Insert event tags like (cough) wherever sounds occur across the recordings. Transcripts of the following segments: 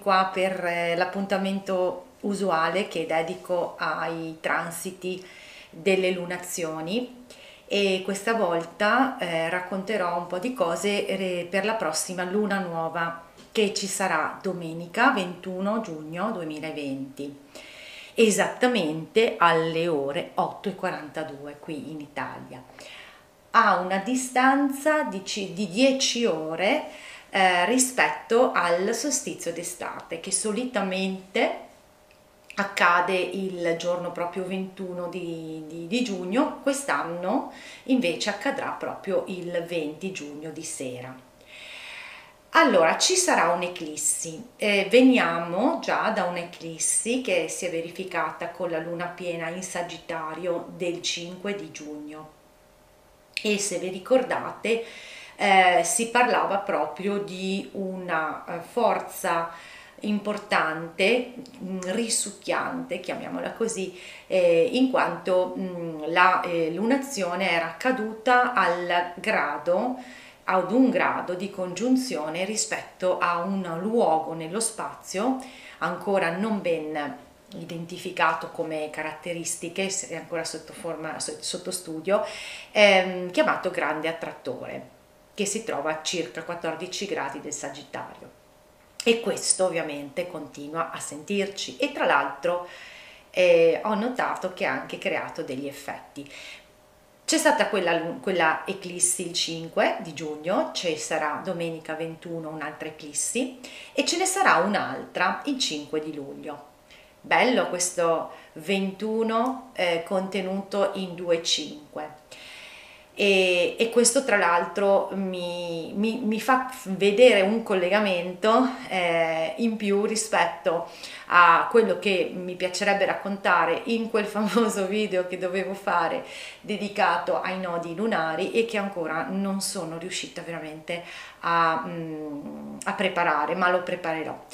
Qua per eh, l'appuntamento usuale che dedico ai transiti delle lunazioni. E questa volta eh, racconterò un po' di cose eh, per la prossima luna nuova che ci sarà domenica 21 giugno 2020 esattamente alle ore 8.42 qui in Italia. A una distanza di, di 10 ore eh, rispetto al solstizio d'estate che solitamente accade il giorno proprio 21 di, di, di giugno, quest'anno invece accadrà proprio il 20 giugno di sera. Allora, ci sarà un'eclissi, eh, veniamo già da un'eclissi che si è verificata con la luna piena in Sagittario del 5 di giugno e se vi ricordate eh, si parlava proprio di una eh, forza importante, mm, risucchiante, chiamiamola così, eh, in quanto mh, mm, la eh, lunazione era caduta al grado ad un grado di congiunzione rispetto a un luogo nello spazio ancora non ben identificato come caratteristiche, ancora sotto, forma, sotto studio, ehm, chiamato grande attrattore, che si trova a circa 14 gradi del Sagittario e questo ovviamente continua a sentirci e tra l'altro eh, ho notato che ha anche creato degli effetti. C'è stata quella, quella eclissi il 5 di giugno, ci sarà domenica 21 un'altra eclissi e ce ne sarà un'altra il 5 di luglio. Bello questo 21 eh, contenuto in 2-5 e, e questo tra l'altro mi, mi, mi, fa vedere un collegamento eh, in più rispetto a quello che mi piacerebbe raccontare in quel (laughs) famoso video che dovevo fare dedicato ai nodi lunari e che ancora non sono riuscita veramente a, mm, a preparare, ma lo preparerò.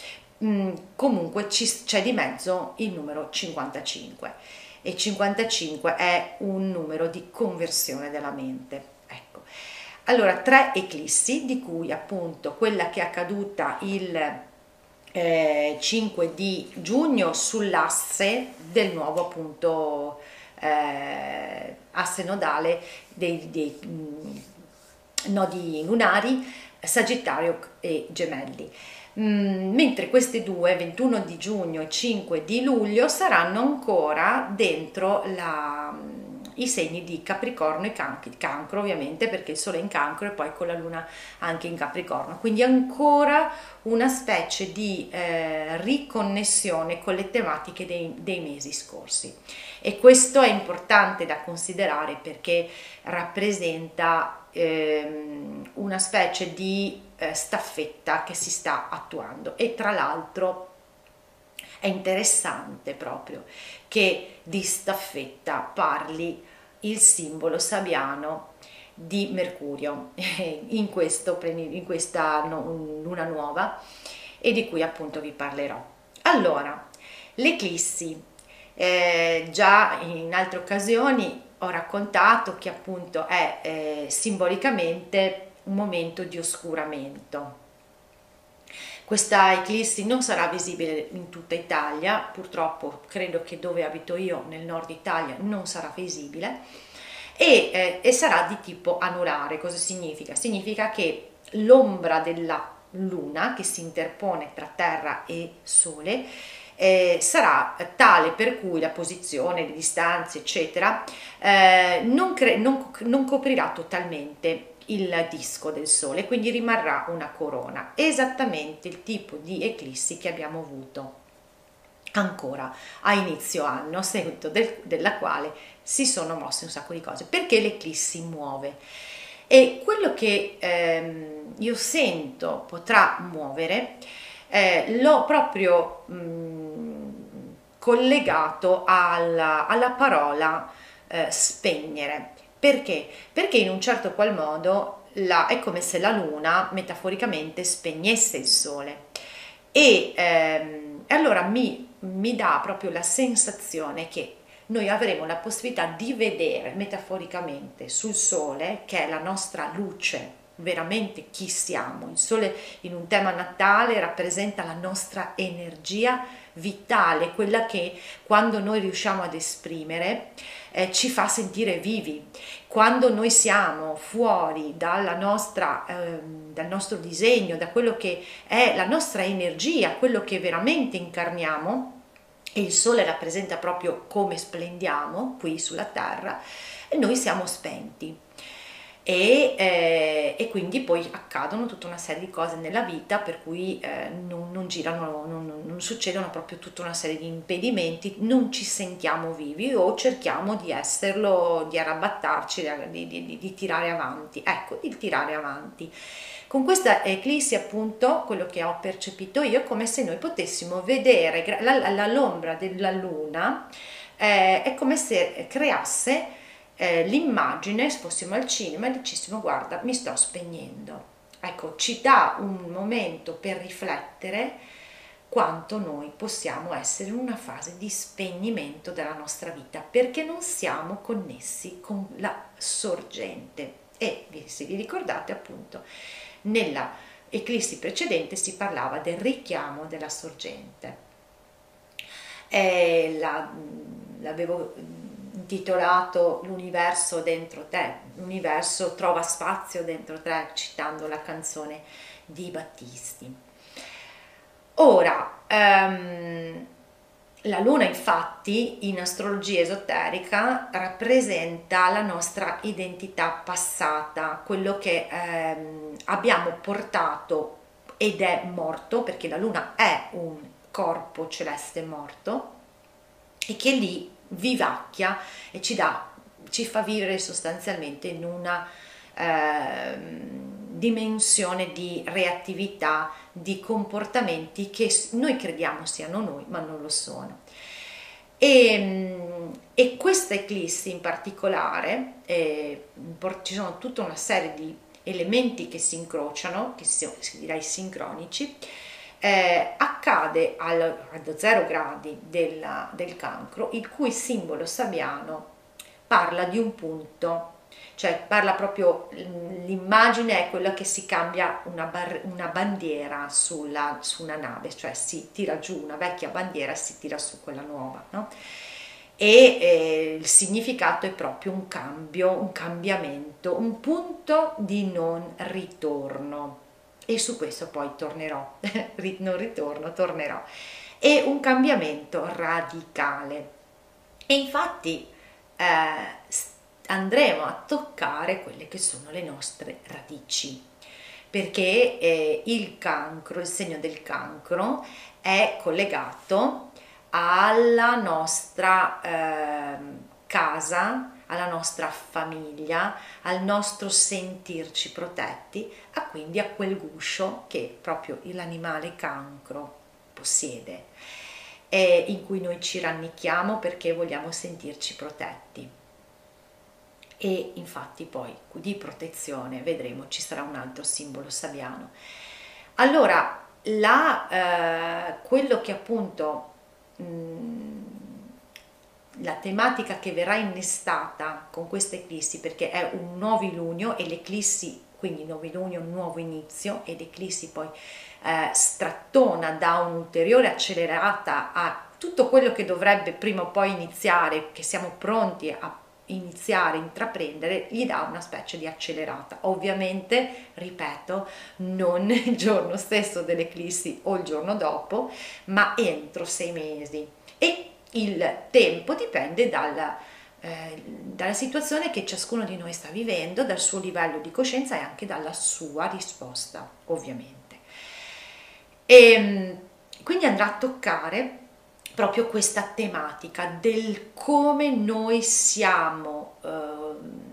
Mm, comunque c'è di mezzo il numero 55 e 55 è un numero di conversione della mente. Ecco. Allora, tre eclissi, di cui appunto quella che è accaduta il eh, 5 di giugno sull'asse del nuovo appunto eh, asse nodale dei, dei mh, mm, nodi lunari Sagittario e Gemelli. Mm, mentre queste due, 21 di giugno e 5 di luglio, saranno ancora dentro la, mm, i segni di Capricorno e Cancro, ovviamente perché il Sole è in Cancro e poi con la Luna anche in Capricorno, quindi ancora una specie di eh, riconnessione con le tematiche dei, dei mesi scorsi. E questo è importante da considerare perché rappresenta ehm, una specie di eh, staffetta che si sta attuando e tra l'altro è interessante proprio che di staffetta parli il simbolo sabiano di Mercurio (laughs) in, questo, in questa luna nuova e di cui appunto vi parlerò. Allora, l'eclissi, eh, già in altre occasioni ho raccontato che appunto è eh, simbolicamente un momento di oscuramento. Questa eclissi non sarà visibile in tutta Italia, purtroppo credo che dove abito io, nel nord Italia, non sarà visibile e, eh, e sarà di tipo anulare. Cosa significa? Significa che l'ombra della luna che si interpone tra terra e sole eh, sarà tale per cui la posizione, le distanze, eccetera, eh, non, non, non coprirà totalmente il disco del Sole, quindi rimarrà una corona, esattamente il tipo di eclissi che abbiamo avuto ancora a inizio anno, a seguito del, della quale si sono mosse un sacco di cose, perché l'eclissi muove. E quello che ehm, io sento potrà muovere eh, l'ho proprio mh, mm, collegato alla, alla parola eh, spegnere. Perché? Perché in un certo qual modo la, è come se la luna metaforicamente spegnesse il sole e ehm, allora mi, mi dà proprio la sensazione che noi avremo la possibilità di vedere metaforicamente sul sole, che è la nostra luce, veramente chi siamo. Il sole in un tema natale rappresenta la nostra energia vitale, quella che quando noi riusciamo ad esprimere eh, ci fa sentire vivi. Quando noi siamo fuori nostra, eh, dal nostro disegno, da quello che è la nostra energia, quello che veramente incarniamo, e il sole rappresenta proprio come splendiamo qui sulla terra, noi siamo spenti e, eh, e, quindi poi accadono tutta una serie di cose nella vita per cui eh, non, non, girano, non, non, succedono proprio tutta una serie di impedimenti, non ci sentiamo vivi o cerchiamo di esserlo, di arrabattarci, di, di, di, di tirare avanti, ecco, di tirare avanti. Con questa eclissi appunto quello che ho percepito io è come se noi potessimo vedere l'ombra della luna, eh, è come se creasse eh, l'immagine, se fossimo al cinema dicessimo guarda mi sto spegnendo. Ecco, ci dà un momento per riflettere quanto noi possiamo essere in una fase di spegnimento della nostra vita perché non siamo connessi con la sorgente e se vi ricordate appunto nella eclissi precedente si parlava del richiamo della sorgente e la, l'avevo intitolato L'universo dentro te, l'universo trova spazio dentro te, citando la canzone di Battisti. Ora, um, la luna infatti in astrologia esoterica rappresenta la nostra identità passata, quello che ehm, abbiamo portato ed è morto, perché la luna è un corpo celeste morto e che lì vivacchia e ci dà, ci fa vivere sostanzialmente in una eh, dimensione di reattività, di comportamenti che noi crediamo siano noi, ma non lo sono. E, e questa eclissi in particolare, eh, ci sono tutta una serie di elementi che si incrociano, che si direi sincronici, eh, accade al, a 0 gradi della, del cancro, il cui simbolo sabiano parla di un punto, cioè parla proprio, l'immagine è quella che si cambia una, bar, una bandiera sulla, su una nave, cioè si tira giù una vecchia bandiera e si tira su quella nuova, no? e eh, il significato è proprio un cambio, un cambiamento, un punto di non ritorno e su questo poi tornerò, (laughs) non ritorno, tornerò. È un cambiamento radicale e infatti eh, andremo a toccare quelle che sono le nostre radici perché eh, il cancro, il segno del cancro è collegato alla nostra eh, casa alla nostra famiglia, al nostro sentirci protetti, a quindi a quel guscio che proprio l'animale cancro possiede, e in cui noi ci rannicchiamo perché vogliamo sentirci protetti. E infatti poi di protezione vedremo ci sarà un altro simbolo sabiano. Allora, la, eh, quello che appunto mh, mm, la tematica che verrà innestata con questa eclissi, perché è un novilunio e l'eclissi, quindi novilunio, un nuovo inizio, ed eclissi poi eh, strattona da un'ulteriore accelerata a tutto quello che dovrebbe prima o poi iniziare, che siamo pronti a iniziare, intraprendere, gli dà una specie di accelerata. Ovviamente, ripeto, non (laughs) il giorno stesso dell'eclissi o il giorno dopo, ma entro sei mesi. E il tempo dipende dalla, eh, dalla situazione che ciascuno di noi sta vivendo, dal suo livello di coscienza e anche dalla sua risposta, ovviamente. E ehm, quindi andrà a toccare proprio questa tematica del come noi siamo, eh,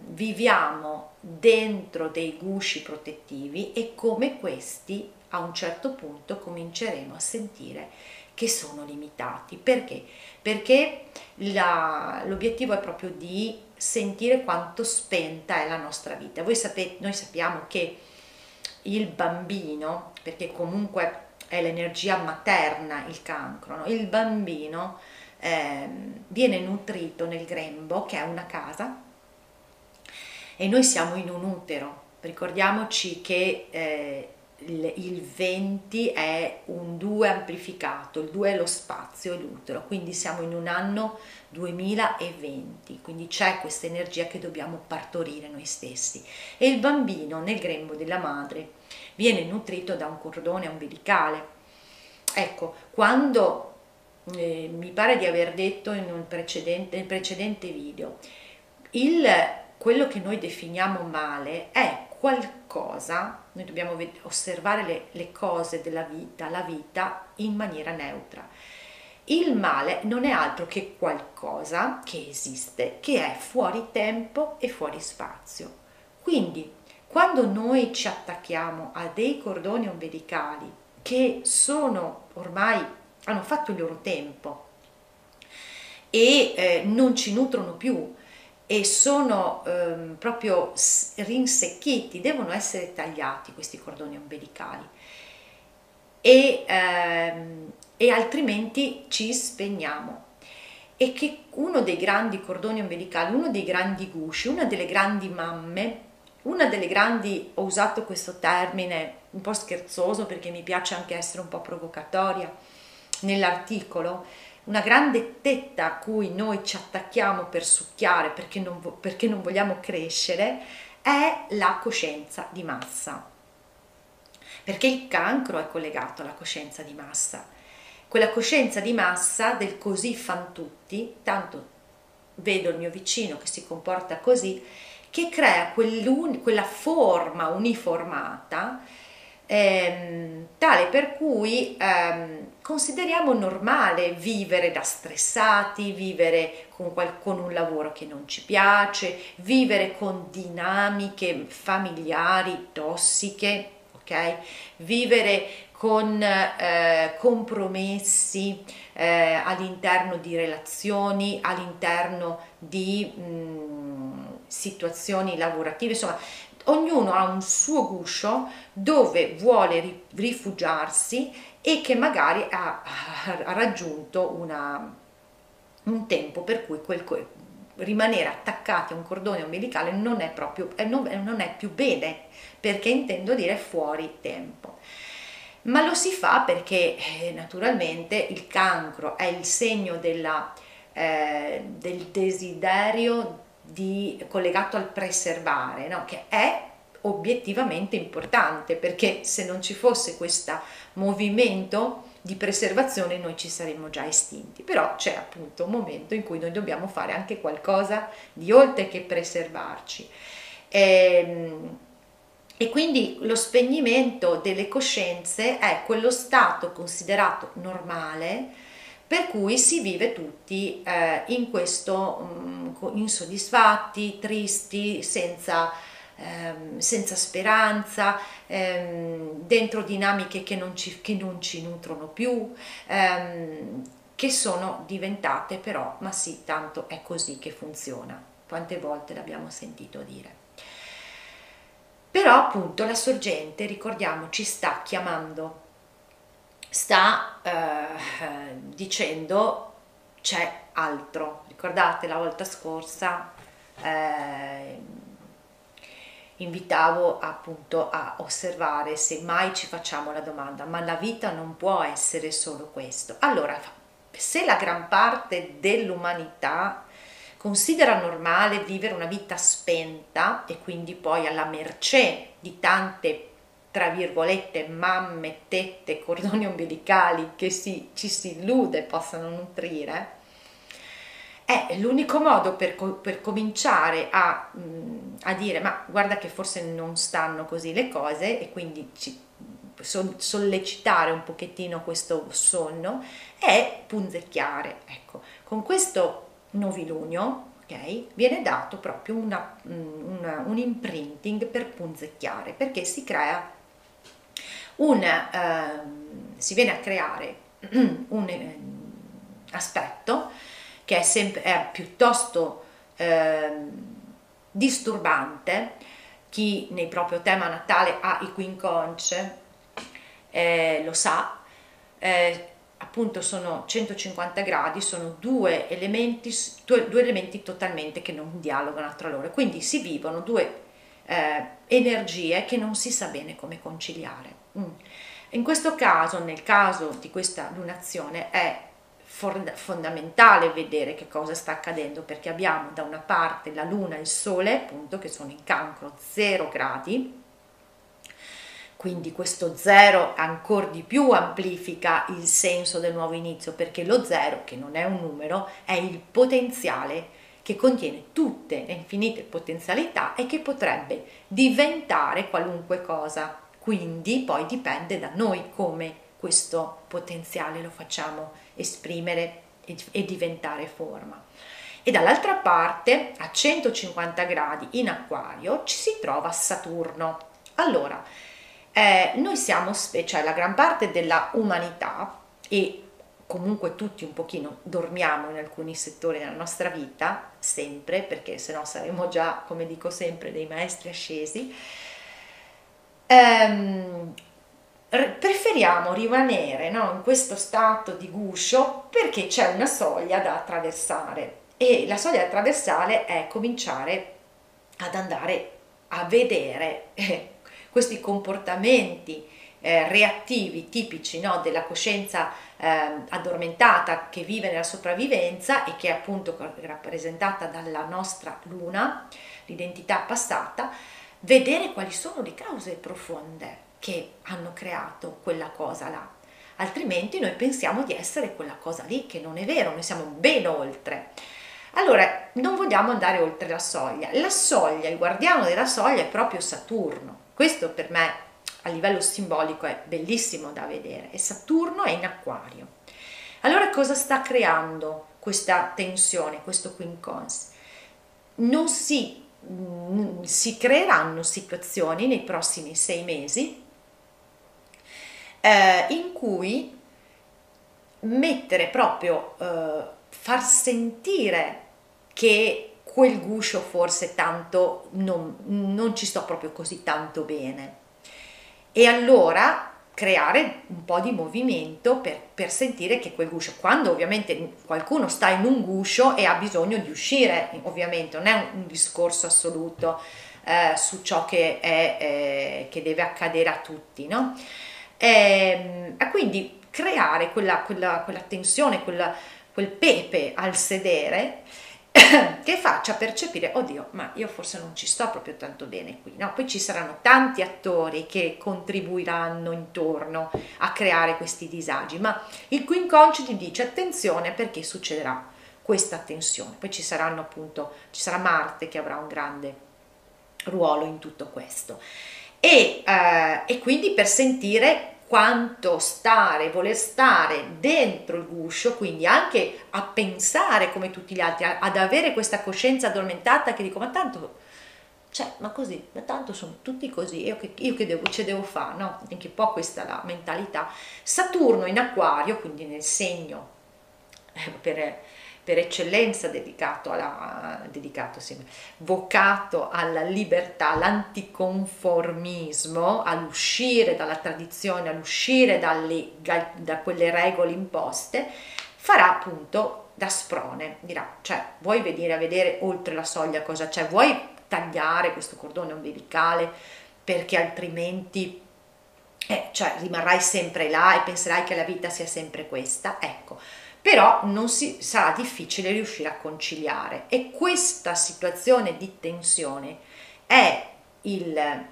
viviamo dentro dei gusci protettivi e come questi a un certo punto cominceremo a sentire che sono limitati. Perché? Perché la, l'obiettivo è proprio di sentire quanto spenta è la nostra vita. Voi sapete, noi sappiamo che il bambino, perché comunque è l'energia materna il cancro, no? il bambino eh, viene nutrito nel grembo, che è una casa, e noi siamo in un utero. Ricordiamoci che eh, il, il 20 è un 2 amplificato, il 2 è lo spazio e l'utero, quindi siamo in un anno 2020, quindi c'è questa energia che dobbiamo partorire noi stessi. E il bambino nel grembo della madre viene nutrito da un cordone umbilicale. Ecco, quando eh, mi pare di aver detto precedente, nel precedente video, il, quello che noi definiamo male è qualcosa, noi dobbiamo osservare le, le cose della vita, la vita in maniera neutra. Il male non è altro che qualcosa che esiste, che è fuori tempo e fuori spazio. Quindi, quando noi ci attacchiamo a dei cordoni ombelicali che sono ormai hanno fatto il loro tempo e eh, non ci nutrono più e sono ehm, proprio rinsecchiti, devono essere tagliati questi cordoni ombelicali. E, ehm, e altrimenti ci spegniamo. E che uno dei grandi cordoni ombelicali, uno dei grandi gusci, una delle grandi mamme, una delle grandi, ho usato questo termine un po' scherzoso perché mi piace anche essere un po' provocatoria, nell'articolo, una grande tetta a cui noi ci attacchiamo per succhiare perché non, perché non vogliamo crescere è la coscienza di massa. Perché il cancro è collegato alla coscienza di massa. Quella coscienza di massa del così fan tutti, tanto vedo il mio vicino che si comporta così, che crea quella forma uniformata ehm, tale per cui ehm, consideriamo normale vivere da stressati, vivere con, con un lavoro che non ci piace, vivere con dinamiche familiari tossiche, ok? Vivere con eh, compromessi eh, all'interno di relazioni, all'interno di mh, mm, situazioni lavorative, insomma ognuno ha un suo guscio dove vuole rifugiarsi e che magari ha, ha raggiunto una, un tempo per cui quel, rimanere attaccati a un cordone ombelicale non è, proprio, non, non è più bene, perché intendo dire fuori tempo. Ma lo si fa perché eh, naturalmente il cancro è il segno della, eh, del desiderio di, collegato al preservare, no? che è obiettivamente importante perché se non ci fosse questo movimento di preservazione noi ci saremmo già estinti. Però c'è appunto un momento in cui noi dobbiamo fare anche qualcosa di oltre che preservarci. E, ehm, e quindi lo spegnimento delle coscienze è quello stato considerato normale per cui si vive tutti eh, in questo mh, mm, insoddisfatti, tristi, senza, ehm, senza speranza, ehm, dentro dinamiche che non ci, che non ci nutrono più, ehm, che sono diventate però, ma sì, tanto è così che funziona. Quante volte l'abbiamo sentito dire. Però appunto la sorgente, ricordiamo, ci sta chiamando sta eh, dicendo c'è altro. Ricordate la volta scorsa eh, invitavo appunto a osservare se mai ci facciamo la domanda ma la vita non può essere solo questo. Allora, se la gran parte dell'umanità considera normale vivere una vita spenta e quindi poi alla mercé di tante tra virgolette mamme, tette, cordoni ombelicali che si, ci si illude possano nutrire, è l'unico modo per, per cominciare a, mm, a, dire ma guarda che forse non stanno così le cose e quindi ci, sollecitare un pochettino questo sonno è punzecchiare. Ecco, con questo novilunio okay, viene dato proprio una, una, un imprinting per punzecchiare perché si crea un, eh, si viene a creare (clears throat) un eh, aspetto che è, sempre, è piuttosto eh, disturbante. Chi nel proprio tema natale ha i quincunce eh, lo sa, eh, appunto sono 150 gradi, sono due elementi, due, due elementi totalmente che non dialogano tra loro, quindi si vivono due eh, energie che non si sa bene come conciliare. Mm. In questo caso, nel caso di questa lunazione, è fondamentale vedere che cosa sta accadendo perché abbiamo da una parte la luna e il sole appunto che sono in cancro 0 gradi. Quindi questo zero ancora di più amplifica il senso del nuovo inizio perché lo zero che non è un numero è il potenziale che contiene tutte le infinite potenzialità e che potrebbe diventare qualunque cosa. Quindi poi dipende da noi come questo potenziale lo facciamo esprimere e, e diventare forma. E dall'altra parte, a 150 gradi in acquario, ci si trova Saturno. Allora, eh, noi siamo, cioè la gran parte della umanità e comunque tutti un pochino dormiamo in alcuni settori della nostra vita, sempre, perché se no saremmo già, come dico sempre, dei maestri ascesi, ehm, preferiamo rimanere no, in questo stato di guscio perché c'è una soglia da attraversare. E la soglia da attraversare è cominciare ad andare a vedere eh, questi comportamenti eh, reattivi tipici no, della coscienza eh, addormentata che vive nella sopravvivenza e che è appunto rappresentata dalla nostra luna, l'identità passata, vedere quali sono le cause profonde che hanno creato quella cosa là. Altrimenti noi pensiamo di essere quella cosa lì, che non è vero, noi siamo ben oltre. Allora, non vogliamo andare oltre la soglia. La soglia, il guardiano della soglia è proprio Saturno. Questo per me a livello simbolico è bellissimo da vedere e Saturno è in acquario. Allora cosa sta creando questa tensione, questo quincons? Non si Mm, si creeranno situazioni nei prossimi sei mesi eh, in cui mettere proprio, eh, far sentire che quel guscio forse tanto non, non ci sto proprio così tanto bene. E allora creare un po' di movimento per, per, sentire che quel guscio, quando ovviamente qualcuno sta in un guscio e ha bisogno di uscire, ovviamente non è un, un discorso assoluto eh, su ciò che, è, eh, che deve accadere a tutti, no? E, e quindi creare quella, quella, quella tensione, quella, quel pepe al sedere (coughs) che faccia percepire, oddio, ma io forse non ci sto proprio tanto bene qui, no? Poi ci saranno tanti attori che contribuiranno intorno a creare questi disagi, ma il Conch ti dice attenzione perché succederà questa tensione. Poi ci saranno appunto, ci sarà Marte che avrà un grande ruolo in tutto questo. E, eh, e quindi per sentire quanto stare, voler stare dentro il guscio, quindi anche a pensare come tutti gli altri, ad avere questa coscienza addormentata che dico ma tanto, cioè ma così, ma tanto sono tutti così, io che, io che devo, ce devo fare, no? Anche un po' questa la mentalità. Saturno in acquario, quindi nel segno eh, per per eccellenza dedicato alla, dedicato, sì, vocato alla libertà, all'anticonformismo, all'uscire dalla tradizione, all'uscire dalle, da quelle regole imposte, farà appunto da sprone, dirà, cioè vuoi venire a vedere oltre la soglia cosa c'è, vuoi tagliare questo cordone ombelicale? Perché altrimenti eh, cioè, rimarrai sempre là e penserai che la vita sia sempre questa, ecco, però non si, sarà difficile riuscire a conciliare. E questa situazione di tensione è il,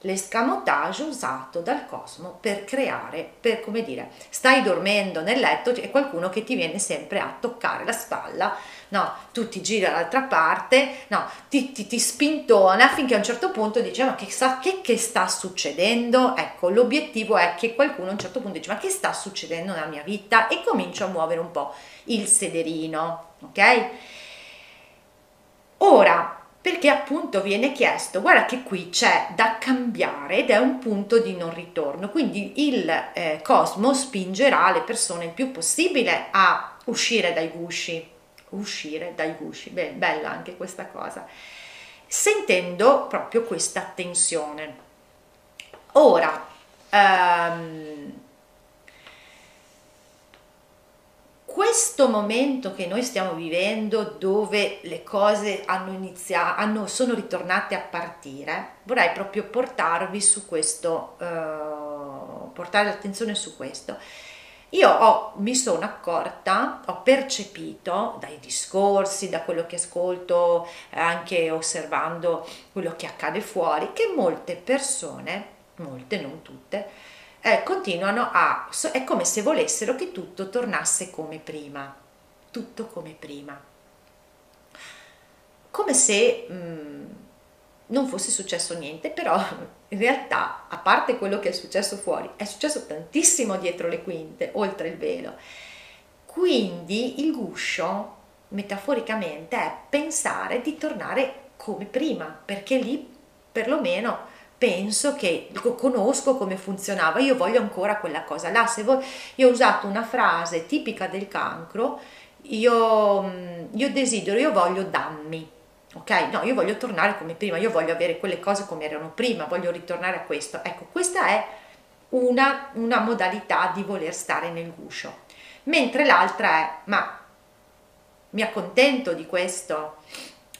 l'escamotage usato dal cosmo per creare, per come dire, stai dormendo nel letto e qualcuno che ti viene sempre a toccare la spalla no, tu ti giri dall'altra parte, no, ti, ti, ti, spintona finché a un certo punto dice ma che, sta, che, che sta succedendo? Ecco, l'obiettivo è che qualcuno a un certo punto dice ma che sta succedendo nella mia vita? E comincia a muovere un po' il sederino, ok? Ora, perché appunto viene chiesto, guarda che qui c'è da cambiare ed è un punto di non ritorno, quindi il eh, cosmo spingerà le persone il più possibile a uscire dai gusci, uscire dai gusci, beh, bella anche questa cosa, sentendo proprio questa tensione. Ora, ehm, questo momento che noi stiamo vivendo dove le cose hanno iniziato, hanno, sono ritornate a partire, vorrei proprio portarvi su questo, uh, portare l'attenzione su questo. Io ho, mi sono accorta, ho percepito dai discorsi, da quello che ascolto, anche osservando quello che accade fuori, che molte persone, molte, non tutte, eh, continuano a... è come se volessero che tutto tornasse come prima, tutto come prima. Come se mh, mm, non fosse successo niente, però in realtà, a parte quello che è successo fuori, è successo tantissimo dietro le quinte, oltre il velo. Quindi il guscio, metaforicamente, è pensare di tornare come prima, perché lì perlomeno penso che conosco come funzionava, io voglio ancora quella cosa là. Se voi, io ho usato una frase tipica del cancro, io, io desidero, io voglio dammi. Ok? No, io voglio tornare come prima, io voglio avere quelle cose come erano prima, voglio ritornare a questo. Ecco, questa è una, una modalità di voler stare nel guscio. Mentre l'altra è, ma mi accontento di questo,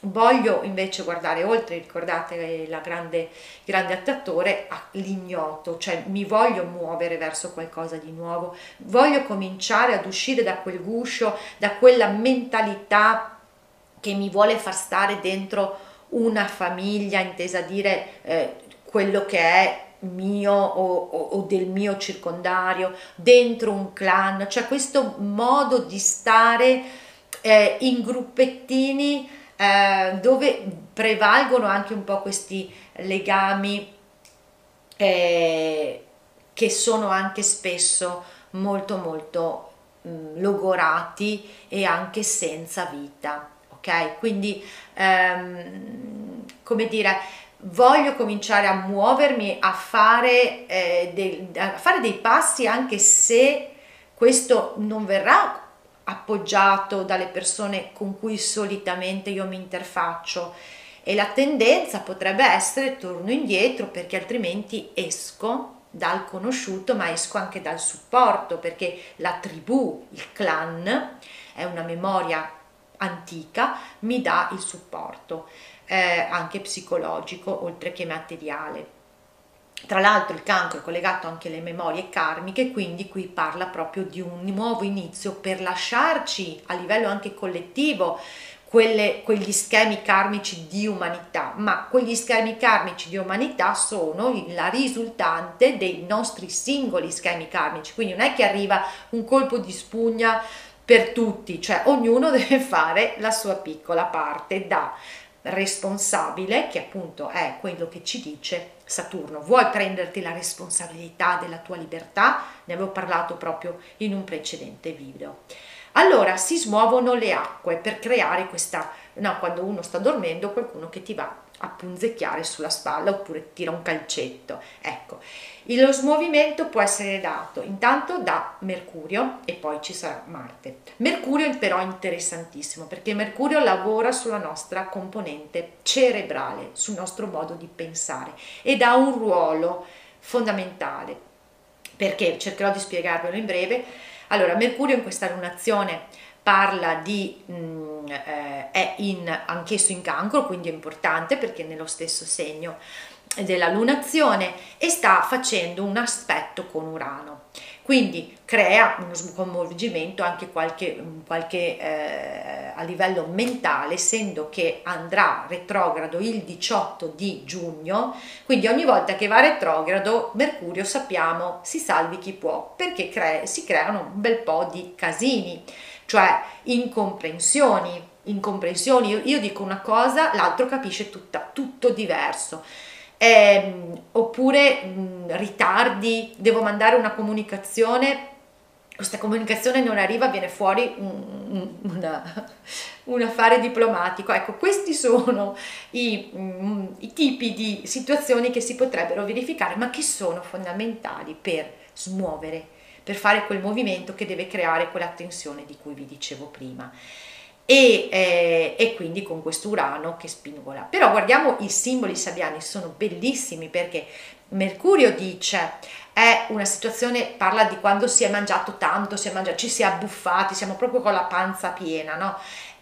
Voglio invece guardare oltre, ricordate la grande, grande attatore, all'ignoto, cioè mi voglio muovere verso qualcosa di nuovo, voglio cominciare ad uscire da quel guscio, da quella mentalità che mi vuole far stare dentro una famiglia, intesa dire eh, quello che è mio o, o, o, del mio circondario, dentro un clan, cioè questo modo di stare eh, in gruppettini eh, dove prevalgono anche un po' questi legami eh, che sono anche spesso molto molto mh, mm, logorati e anche senza vita ok quindi ehm, come dire voglio cominciare a muovermi a fare, eh, dei, a fare dei passi anche se questo non verrà appoggiato dalle persone con cui solitamente io mi interfaccio. E la tendenza potrebbe essere torno indietro perché altrimenti esco dal conosciuto ma esco anche dal supporto perché la tribù, il clan è una memoria antica, mi dà il supporto eh, anche psicologico oltre che materiale. Tra l'altro il cancro è collegato anche alle memorie karmiche, quindi qui parla proprio di un nuovo inizio per lasciarci a livello anche collettivo quelle, quegli schemi karmici di umanità, ma quegli schemi karmici di umanità sono la risultante dei nostri singoli schemi karmici, quindi non è che arriva un colpo di spugna per tutti, cioè ognuno (laughs) deve fare la sua piccola parte da responsabile, che appunto è quello che ci dice Saturno. Vuoi prenderti la responsabilità della tua libertà? Ne avevo parlato proprio in un precedente video. Allora si smuovono le acque per creare questa, no, quando uno sta dormendo, qualcuno che ti va a punzecchiare sulla spalla oppure tira un calcetto. Ecco, lo smovimento può essere dato intanto da Mercurio e poi ci sarà Marte. Mercurio però è interessantissimo perché Mercurio lavora sulla nostra componente cerebrale, sul nostro modo di pensare ed ha un ruolo fondamentale. Perché cercherò di spiegarvelo in breve. Allora, Mercurio in questa lunazione parla di mh, mm, eh, è in, anch'esso in cancro, quindi è importante perché è nello stesso segno della lunazione e sta facendo un aspetto con Urano. Quindi crea uno sconvolgimento anche qualche, qualche eh, a livello mentale, essendo che andrà retrogrado il 18 di giugno, quindi ogni volta che va retrogrado Mercurio sappiamo si salvi chi può, perché crea, si creano un bel po' di casini, cioè incomprensioni, incomprensioni, io, io dico una cosa, l'altro capisce tutta, tutto diverso eh, oppure mh, ritardi, devo mandare una comunicazione questa comunicazione non arriva, viene fuori un, una, (laughs) un affare diplomatico. Ecco, questi sono i, um, i, tipi di situazioni che si potrebbero verificare, ma che sono fondamentali per smuovere, per fare quel movimento che deve creare quella tensione di cui vi dicevo prima. E, eh, e, quindi con questo Urano che spingola. Però guardiamo i simboli sabiani, sono bellissimi perché Mercurio dice è una situazione, parla di quando si è mangiato tanto, si è mangiato, ci si è abbuffati, siamo proprio con la panza piena, no?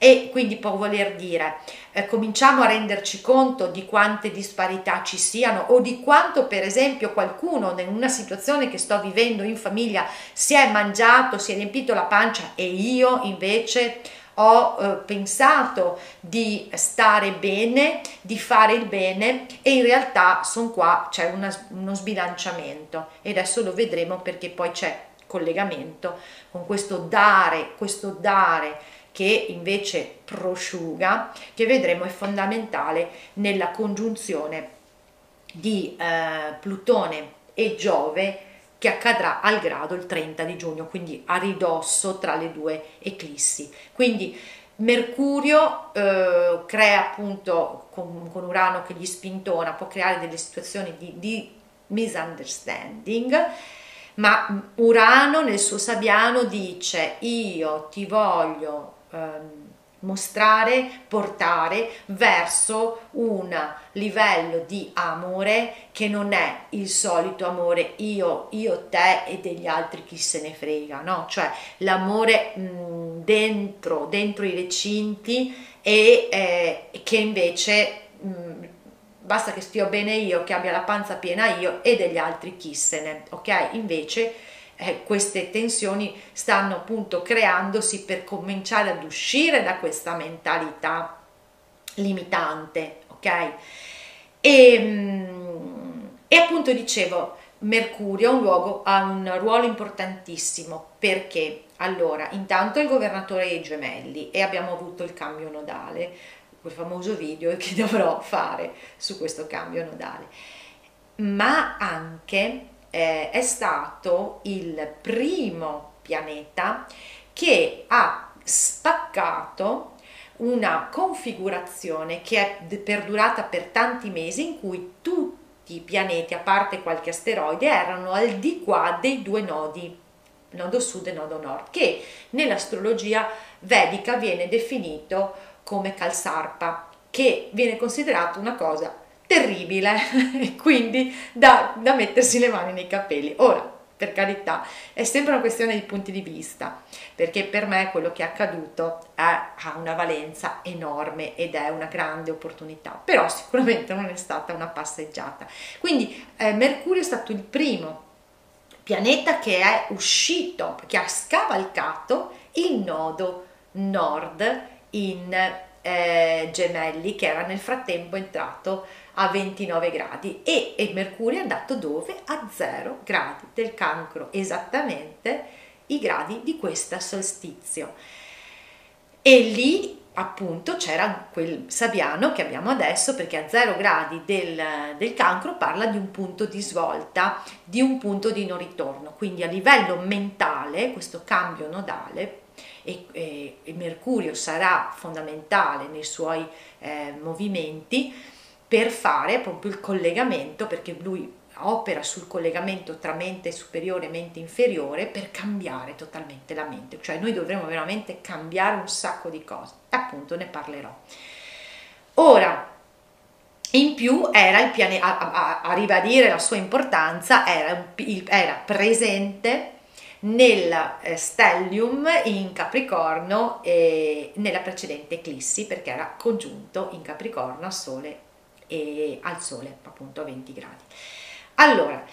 E quindi può voler dire, eh, cominciamo a renderci conto di quante disparità ci siano o di quanto per esempio qualcuno in una situazione che sto vivendo in famiglia si è mangiato, si è riempito la pancia e io invece ho eh, pensato di stare bene, di fare il bene e in realtà sono qua, c'è una, uno sbilanciamento. E adesso lo vedremo perché poi c'è collegamento con questo dare, questo dare che invece prosciuga, che vedremo è fondamentale nella congiunzione di eh, Plutone e Giove che accadrà al grado il 30 di giugno, quindi a ridosso tra le due eclissi. Quindi Mercurio eh, crea appunto con, con, Urano che gli spintona, può creare delle situazioni di, di misunderstanding, ma Urano nel suo Sabiano dice io ti voglio ehm, mostrare, portare verso un livello di amore che non è il solito amore io, io, te e degli altri chi se ne frega, no? Cioè l'amore mh, dentro, dentro i recinti e eh, che invece mh, basta che stia bene io, che abbia la panza piena io e degli altri chi se ne, ok? Invece eh, queste tensioni stanno appunto creandosi per cominciare ad uscire da questa mentalità limitante, ok? E, mm, e appunto dicevo, Mercurio un luogo, ha un ruolo importantissimo perché allora intanto il governatore dei gemelli e abbiamo avuto il cambio nodale, quel famoso video che (laughs) dovrò fare su questo cambio nodale, ma anche eh, è stato il primo pianeta che ha spaccato una configurazione che è perdurata per tanti mesi in cui tutti i pianeti, a parte qualche asteroide, erano al di qua dei due nodi, nodo sud e nodo nord, che nell'astrologia vedica viene definito come Kalsarpa, che viene considerato una cosa terribile (laughs) e quindi da, da mettersi le mani nei capelli. Ora, per carità, è sempre una questione di punti di vista, perché per me quello che è accaduto è, ha una valenza enorme ed è una grande opportunità, però sicuramente non è stata una passeggiata. Quindi eh, Mercurio è stato il primo pianeta che è uscito, che ha scavalcato il nodo nord in eh, gemelli che era nel frattempo entrato a 29 gradi e, e Mercurio è andato dove? A 0 gradi del cancro, esattamente i gradi di questa solstizio. E lì appunto c'era quel Sabiano che abbiamo adesso perché a 0 gradi del, del, cancro parla di un punto di svolta, di un punto di non ritorno, quindi a livello mentale questo cambio nodale e, e, e Mercurio sarà fondamentale nei suoi eh, movimenti per fare proprio il collegamento, perché lui opera sul collegamento tra mente superiore e mente inferiore per cambiare totalmente la mente, cioè noi dovremo veramente cambiare un sacco di cose, appunto ne parlerò. Ora, in più era il pianeta, a, a, a, ribadire la sua importanza, era, era presente nel eh, stellium in Capricorno e nella precedente eclissi perché era congiunto in Capricorno al Sole e al sole appunto a 20 gradi. Allora,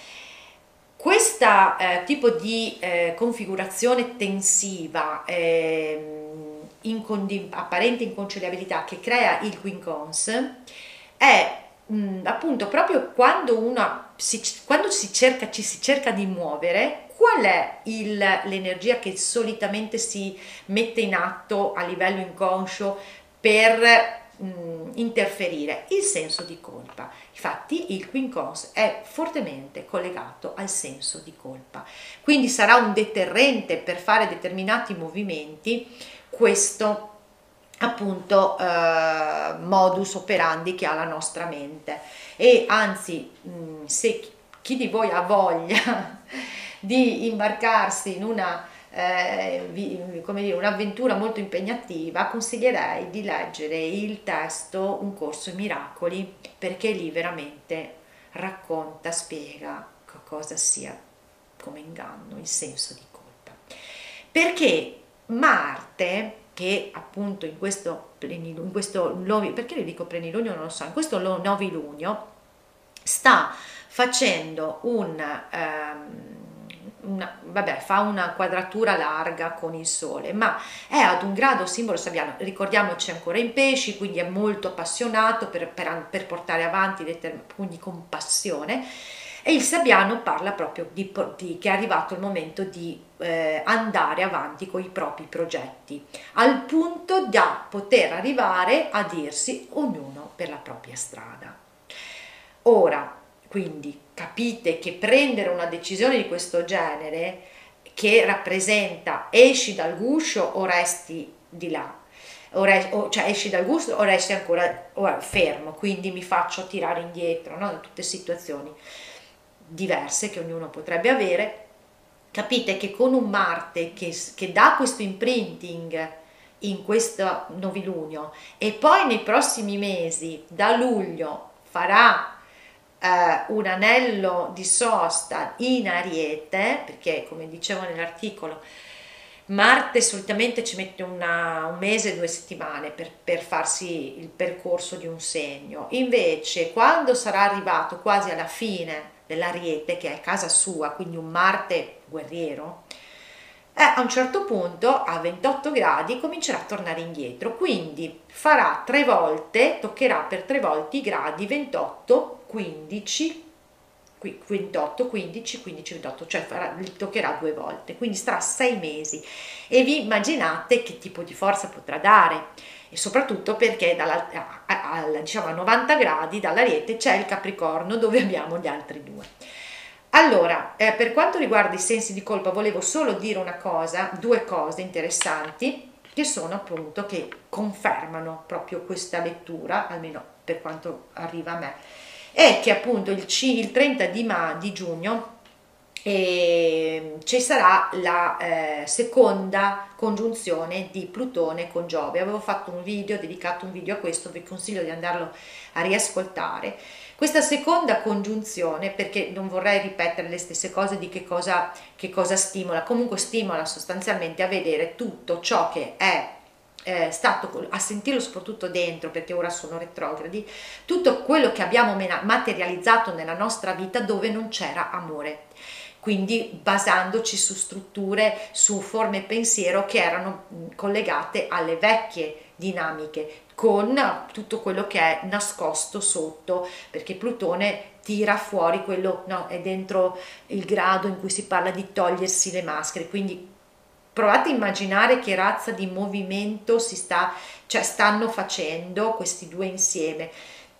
questo eh, tipo di eh, configurazione tensiva eh, in apparente inconciliabilità che crea il quincons è mh, appunto proprio quando, una si, quando si cerca, ci si cerca di muovere qual è l'energia che solitamente si mette in atto a livello inconscio per mh, interferire il senso di colpa. Infatti il quincons è fortemente collegato al senso di colpa, quindi sarà un deterrente per fare determinati movimenti questo appunto eh, modus operandi che ha la nostra mente e anzi mh, se chi di voi ha voglia (laughs) di imbarcarsi in una eh, come dire, un'avventura molto impegnativa, consiglierei di leggere il testo Un corso miracoli perché lì veramente racconta, spiega cosa sia come inganno, il senso di colpa. Perché Marte, che appunto in questo, in questo perché le dico plenilunio non lo so, in questo novilunio sta facendo un... Um, una, vabbè, fa una quadratura larga con il Sole, ma è ad un grado simbolo sabbiano, ricordiamoci ancora in pesci, quindi è molto appassionato per, per, per portare avanti, quindi con passione, e il Sabbiano parla proprio di, di, che è arrivato il momento di eh, andare avanti con i propri progetti, al punto da poter arrivare a dirsi ognuno per la propria strada. Ora, quindi capite che prendere una decisione di questo genere che rappresenta esci dal guscio o resti di là, o, re, o cioè esci dal guscio o resti ancora o fermo, quindi mi faccio tirare indietro no? da tutte situazioni diverse che ognuno potrebbe avere. Capite che con un Marte che, che dà questo imprinting in questo novilunio e poi nei prossimi mesi, da luglio, farà eh, un anello di sosta in ariete, perché come dicevo nell'articolo, Marte solitamente ci mette una, un mese, due settimane per, per, farsi il percorso di un segno. Invece, quando sarà arrivato quasi alla fine dell'Ariete, che è casa sua, quindi un Marte guerriero, eh, a un certo punto a 28 gradi comincerà a tornare indietro. Quindi farà tre volte, toccherà per tre volte i gradi 28 15, 28, 15, 15, 28, cioè farà, toccherà due volte, quindi starà sei mesi. E vi immaginate che tipo di forza potrà dare? E soprattutto perché dalla, a, a, diciamo, a 90 gradi dall'ariete c'è il capricorno dove abbiamo gli altri due. Allora, eh, per quanto riguarda i sensi di colpa, volevo solo dire una cosa, due cose interessanti che sono appunto che confermano proprio questa lettura, almeno per quanto arriva a me è che appunto il, C, il 30 di, ma, di giugno eh, ci sarà la eh, seconda congiunzione di Plutone con Giove. Avevo fatto un video, dedicato un video a questo, vi consiglio di andarlo a riascoltare. Questa seconda congiunzione, perché non vorrei ripetere le stesse cose di che cosa, che cosa stimola, comunque stimola sostanzialmente a vedere tutto ciò che è eh, stato a sentirlo soprattutto dentro perché ora sono retrogradi tutto quello che abbiamo materializzato nella nostra vita dove non c'era amore. Quindi basandoci su strutture, su forme pensiero che erano collegate alle vecchie dinamiche con tutto quello che è nascosto sotto perché Plutone tira fuori quello no, è dentro il grado in cui si parla di togliersi le maschere quindi provate a immaginare che razza di movimento si sta, cioè stanno facendo questi due insieme.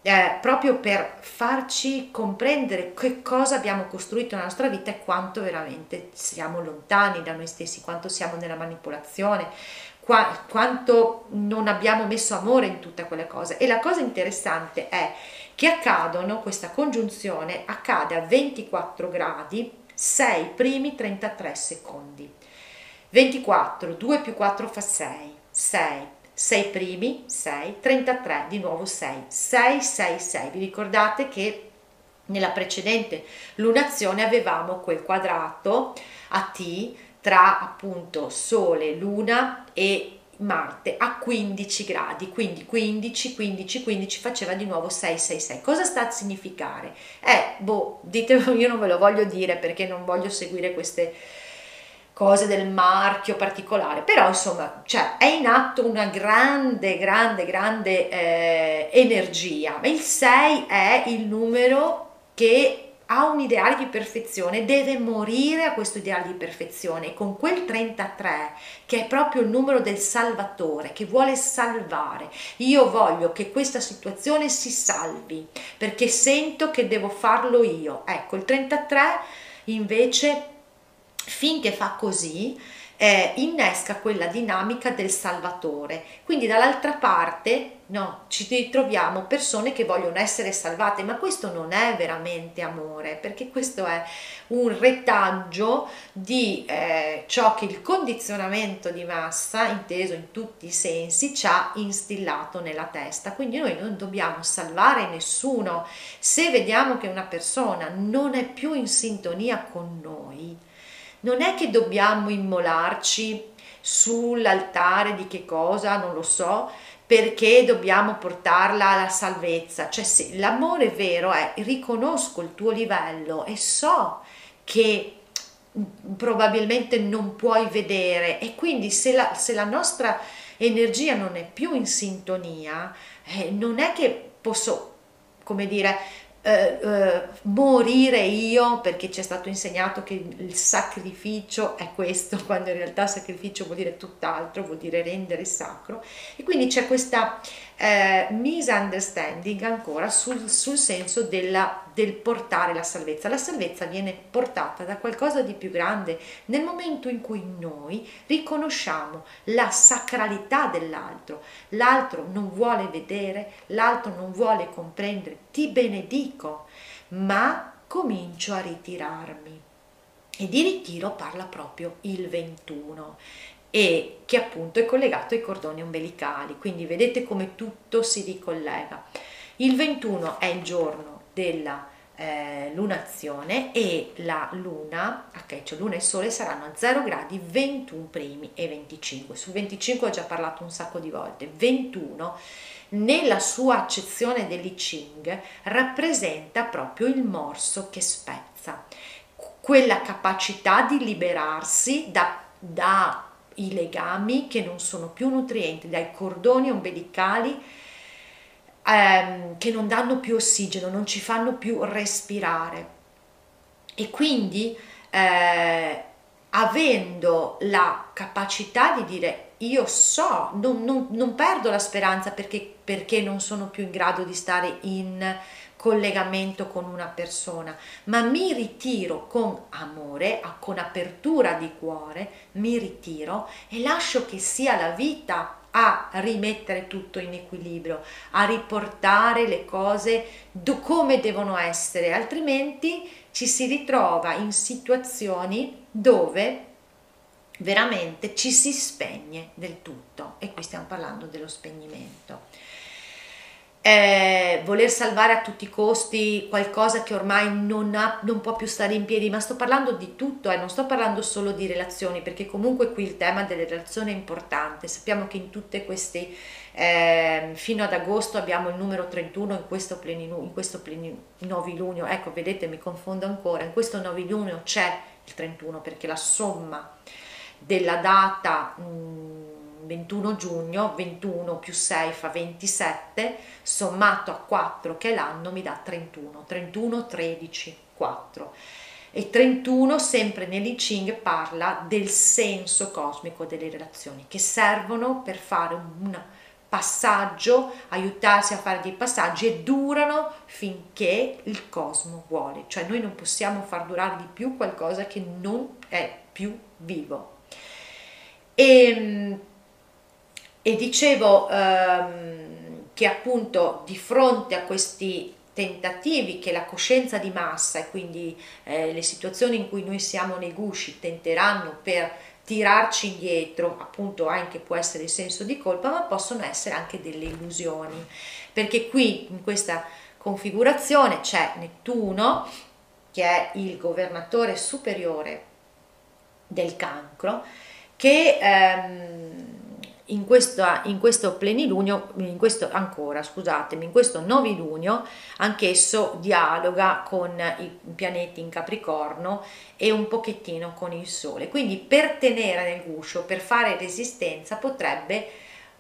Eh, proprio per farci comprendere che cosa abbiamo costruito nella nostra vita e quanto veramente siamo lontani da noi stessi, quanto siamo nella manipolazione, qua, quanto non abbiamo messo amore in tutte quelle cose. E la cosa interessante è che accadono, questa congiunzione accade a 24 gradi, 6 primi 33 secondi. 24, 2 più 4 fa 6, 6, 6 primi, 6, 33, di nuovo 6, 6, 6, 6. Vi ricordate che nella precedente lunazione avevamo quel quadrato a T tra appunto Sole, Luna e Marte a 15 gradi, quindi 15, 15, 15 faceva di nuovo 6, 6, 6. Cosa sta a significare? Eh, boh, ditemi, io non ve lo voglio dire perché non voglio seguire queste cose del marchio particolare, però insomma cioè, è in atto una grande, grande, grande eh, energia. Il 6 è il numero che ha un ideale di perfezione, deve morire a questo ideale di perfezione con quel 33 che è proprio il numero del salvatore, che vuole salvare, io voglio che questa situazione si salvi perché sento che devo farlo io. Ecco, il 33 invece finché fa così eh, innesca quella dinamica del salvatore. Quindi dall'altra parte no, ci ritroviamo persone che vogliono essere salvate, ma questo non è veramente amore, perché questo è un retaggio di eh, ciò che il condizionamento di massa, inteso in tutti i sensi, ci ha instillato nella testa. Quindi noi non dobbiamo salvare nessuno. Se vediamo che una persona non è più in sintonia con noi, non è che dobbiamo immolarci sull'altare di che cosa, non lo so, perché dobbiamo portarla alla salvezza. Cioè, se l'amore vero è riconosco il tuo livello e so che probabilmente non puoi vedere e quindi se la, se la nostra energia non è più in sintonia, eh, non è che posso, come dire, eh, eh, morire io perché ci è stato insegnato che il sacrificio è questo, (laughs) quando in realtà sacrificio vuol dire tutt'altro, vuol dire rendere sacro. E quindi c'è questa eh, misunderstanding ancora sul, sul senso della, del portare la salvezza. La salvezza viene portata da qualcosa di più grande nel momento in cui noi riconosciamo la sacralità dell'altro. L'altro non vuole vedere, l'altro non vuole comprendere, ti benedico, ma comincio a ritirarmi. E di ritiro parla proprio il 21 e che appunto è collegato ai cordoni ombelicali, quindi vedete come tutto si ricollega. Il 21 è il giorno della eh, lunazione e la luna, ok, cioè luna e sole saranno a 0 gradi 21 primi e 25. Sul 25 ho già parlato un sacco di volte. 21 nella sua accezione dell'I Ching rappresenta proprio il morso che spezza, quella capacità di liberarsi da, da i legami che non sono più nutrienti, dai cordoni ombelicali ehm, che non danno più ossigeno, non ci fanno più respirare. E quindi eh, avendo la capacità di dire io so, non, non, non perdo la speranza perché, perché non sono più in grado di stare in collegamento con una persona, ma mi ritiro con amore, con apertura di cuore, mi ritiro e lascio che sia la vita a rimettere tutto in equilibrio, a riportare le cose come devono essere, altrimenti ci si ritrova in situazioni dove veramente ci si spegne del tutto. E qui stiamo parlando dello spegnimento eh, voler salvare a tutti i costi qualcosa che ormai non, ha, non può più stare in piedi, ma sto parlando di tutto, eh, non sto parlando solo di relazioni, perché comunque qui il tema delle relazioni è importante. Sappiamo che in tutte queste, eh, fino ad agosto abbiamo il numero 31 in questo, plenilunio, in questo novilunio, ecco vedete mi confondo ancora, in questo novilunio c'è il 31 perché la somma della data... Mh, mm, 21 giugno, 21 più 6 fa 27, sommato a 4 che è l'anno mi dà 31, 31, 13, 4. E 31 sempre nell'I Ching parla del senso cosmico delle relazioni che servono per fare un passaggio, aiutarsi a fare dei passaggi e durano finché il cosmo vuole, cioè noi non possiamo far durare di più qualcosa che non è più vivo. E ehm, e dicevo ehm, che appunto di fronte a questi tentativi che la coscienza di massa e quindi eh, le situazioni in cui noi siamo nei gusci tenteranno per tirarci indietro, appunto anche può essere il senso di colpa, ma possono essere anche delle illusioni, perché qui in questa configurazione c'è Nettuno, che è il governatore superiore del cancro, che ehm, in, questa, in questo plenilunio, in questo ancora, scusatemi, in questo novilunio, anch'esso dialoga con i pianeti in Capricorno e un pochettino con il Sole. Quindi per tenere nel guscio, per fare resistenza, potrebbe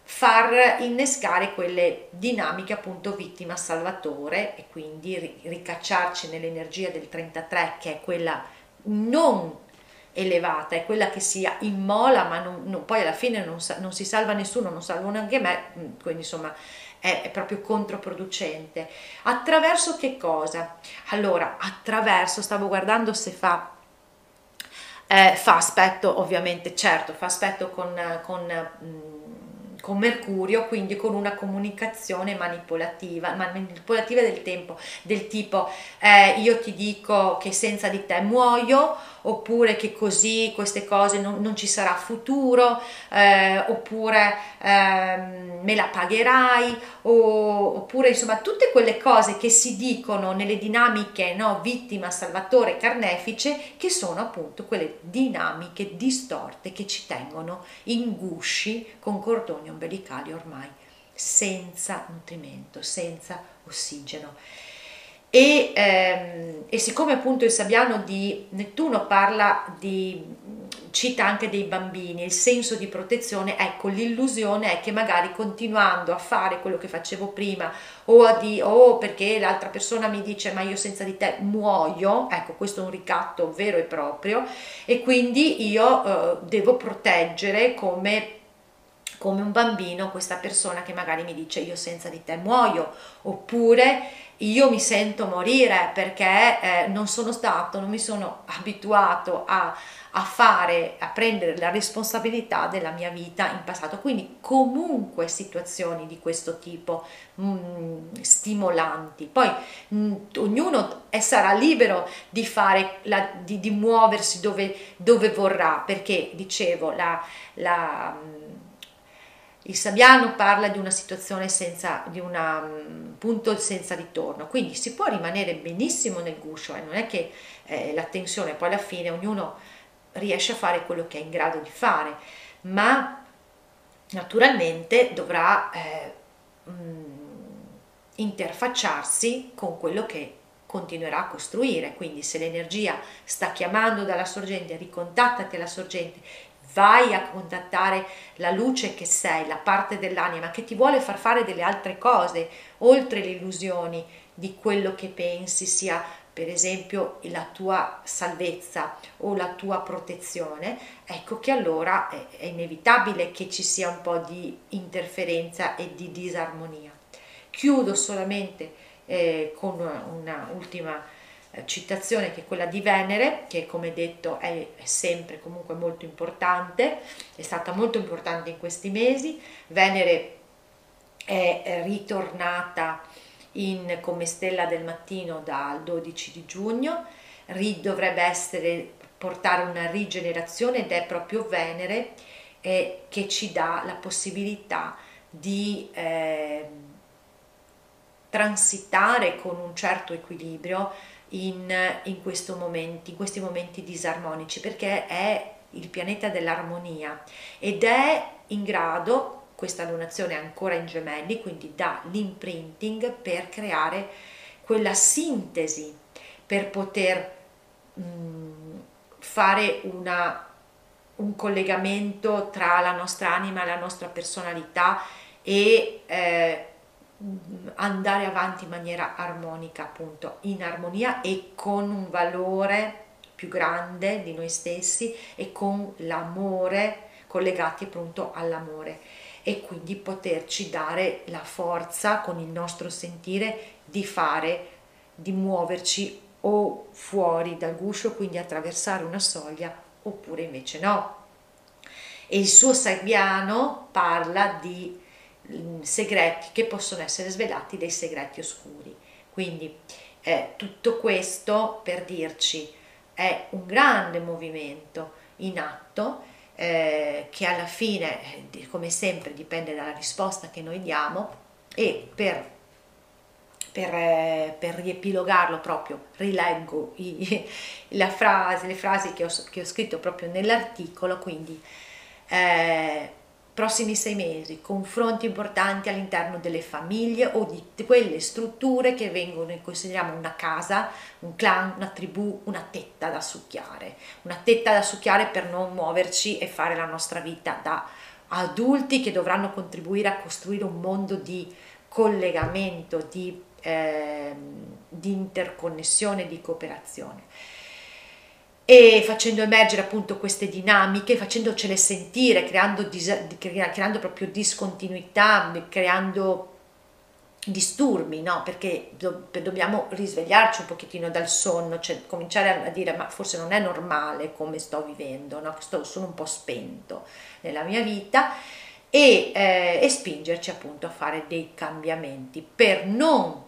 far innescare quelle dinamiche appunto vittima salvatore e quindi ricacciarci nell'energia del 33 che è quella non elevata, è quella che si immola ma non, non, poi alla fine non, non, si salva nessuno, non salvo neanche me, mm, quindi insomma è, è proprio controproducente. Attraverso che cosa? Allora, attraverso, stavo guardando se fa eh, fa aspetto ovviamente, certo, fa aspetto con, con mm, con Mercurio, quindi con una comunicazione manipolativa, manipolativa del tempo, del tipo eh, io ti dico che senza di te muoio, oppure che così queste cose non, non ci sarà futuro, eh, oppure eh, me la pagherai, o, oppure insomma tutte quelle cose che si dicono nelle dinamiche no, vittima, salvatore, carnefice, che sono appunto quelle dinamiche distorte che ci tengono in gusci con cordoni ombelicali ormai senza nutrimento, senza ossigeno. E, ehm, e, siccome appunto il Sabbiano di Nettuno parla di, cita anche dei bambini, il senso di protezione, ecco l'illusione è che magari continuando a fare quello che facevo prima o, di, o perché l'altra persona mi dice ma io senza di te muoio, ecco questo è un ricatto vero e proprio e quindi io eh, devo proteggere come come un bambino questa persona che magari mi dice io senza di te muoio oppure io mi sento morire perché eh, non sono stato, non mi sono abituato a, a fare, a prendere la responsabilità della mia vita in passato. Quindi comunque situazioni di questo tipo mh, mm, stimolanti. Poi mh, mm, ognuno sarà libero di fare, la, di, di muoversi dove, dove, vorrà, perché dicevo, la, la mm, il Sabiano parla di una situazione senza, di un mm, punto senza ritorno, quindi si può rimanere benissimo nel guscio, eh? non è che eh, la tensione poi alla fine ognuno riesce a fare quello che è in grado di fare, ma naturalmente dovrà eh, mm, interfacciarsi con quello che continuerà a costruire, quindi se l'energia sta chiamando dalla sorgente, ricontattati alla sorgente vai a contattare la luce che sei, la parte dell'anima che ti vuole far fare delle altre cose, oltre le illusioni di quello che pensi sia per esempio la tua salvezza o la tua protezione, ecco che allora è, inevitabile che ci sia un po' di interferenza e di disarmonia. Chiudo solamente eh, con una ultima eh, citazione che è quella di Venere, che come detto è, è, sempre comunque molto importante, è stata molto importante in questi mesi. Venere è ritornata in, come stella del mattino dal 12 di giugno, ri, dovrebbe essere, portare una rigenerazione ed è proprio Venere eh, che ci dà la possibilità di eh, transitare con un certo equilibrio in, in, momenti, in questi momenti disarmonici perché è il pianeta dell'armonia ed è in grado, questa lunazione ancora in gemelli, quindi dà l'imprinting per creare quella sintesi per poter mh, mm, fare una, un collegamento tra la nostra anima la nostra personalità e eh, andare avanti in maniera armonica, appunto, in armonia e con un valore più grande di noi stessi e con l'amore, collegati appunto all'amore e quindi poterci dare la forza con il nostro sentire di fare, di muoverci o fuori dal guscio, quindi attraversare una soglia oppure invece no. E il suo Sabbiano parla di segreti che possono essere svelati dei segreti oscuri. Quindi eh, tutto questo per dirci è un grande movimento in atto eh, che alla fine, eh, come sempre, dipende dalla risposta che noi diamo e per, per, eh, per riepilogarlo proprio rileggo i, (laughs) frase, le frasi che ho, che ho, scritto proprio nell'articolo, quindi eh, prossimi sei mesi, confronti importanti all'interno delle famiglie o di quelle strutture che vengono, consideriamo una casa, un clan, una tribù, una tetta da succhiare, una tetta da succhiare per non muoverci e fare la nostra vita da adulti che dovranno contribuire a costruire un mondo di collegamento, di, eh, di interconnessione, di cooperazione e facendo emergere appunto queste dinamiche, facendocele sentire, creando, creando proprio discontinuità, creando disturbi, no? Perché do- dobbiamo risvegliarci un pochettino dal sonno, cioè cominciare a dire ma forse non è normale come sto vivendo, no? Sto, sono un po' spento nella mia vita e, eh, e spingerci appunto a fare dei cambiamenti per non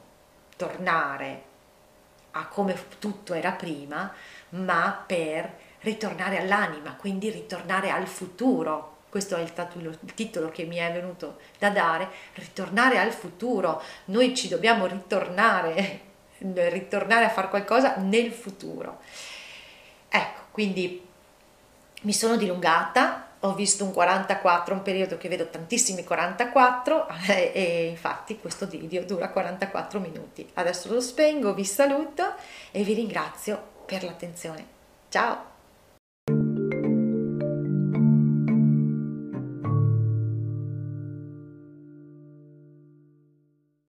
tornare a come tutto era prima, ma per ritornare all'anima, quindi ritornare al futuro. Questo è il, titolo che mi è venuto da dare, ritornare al futuro. Noi ci dobbiamo ritornare, (laughs) ritornare a fare qualcosa nel futuro. Ecco, quindi mi sono dilungata, ho visto un 44, un periodo che vedo tantissimi 44 eh, (laughs) e infatti questo video dura 44 minuti. Adesso lo spengo, vi saluto e vi ringrazio per l'attenzione. Ciao!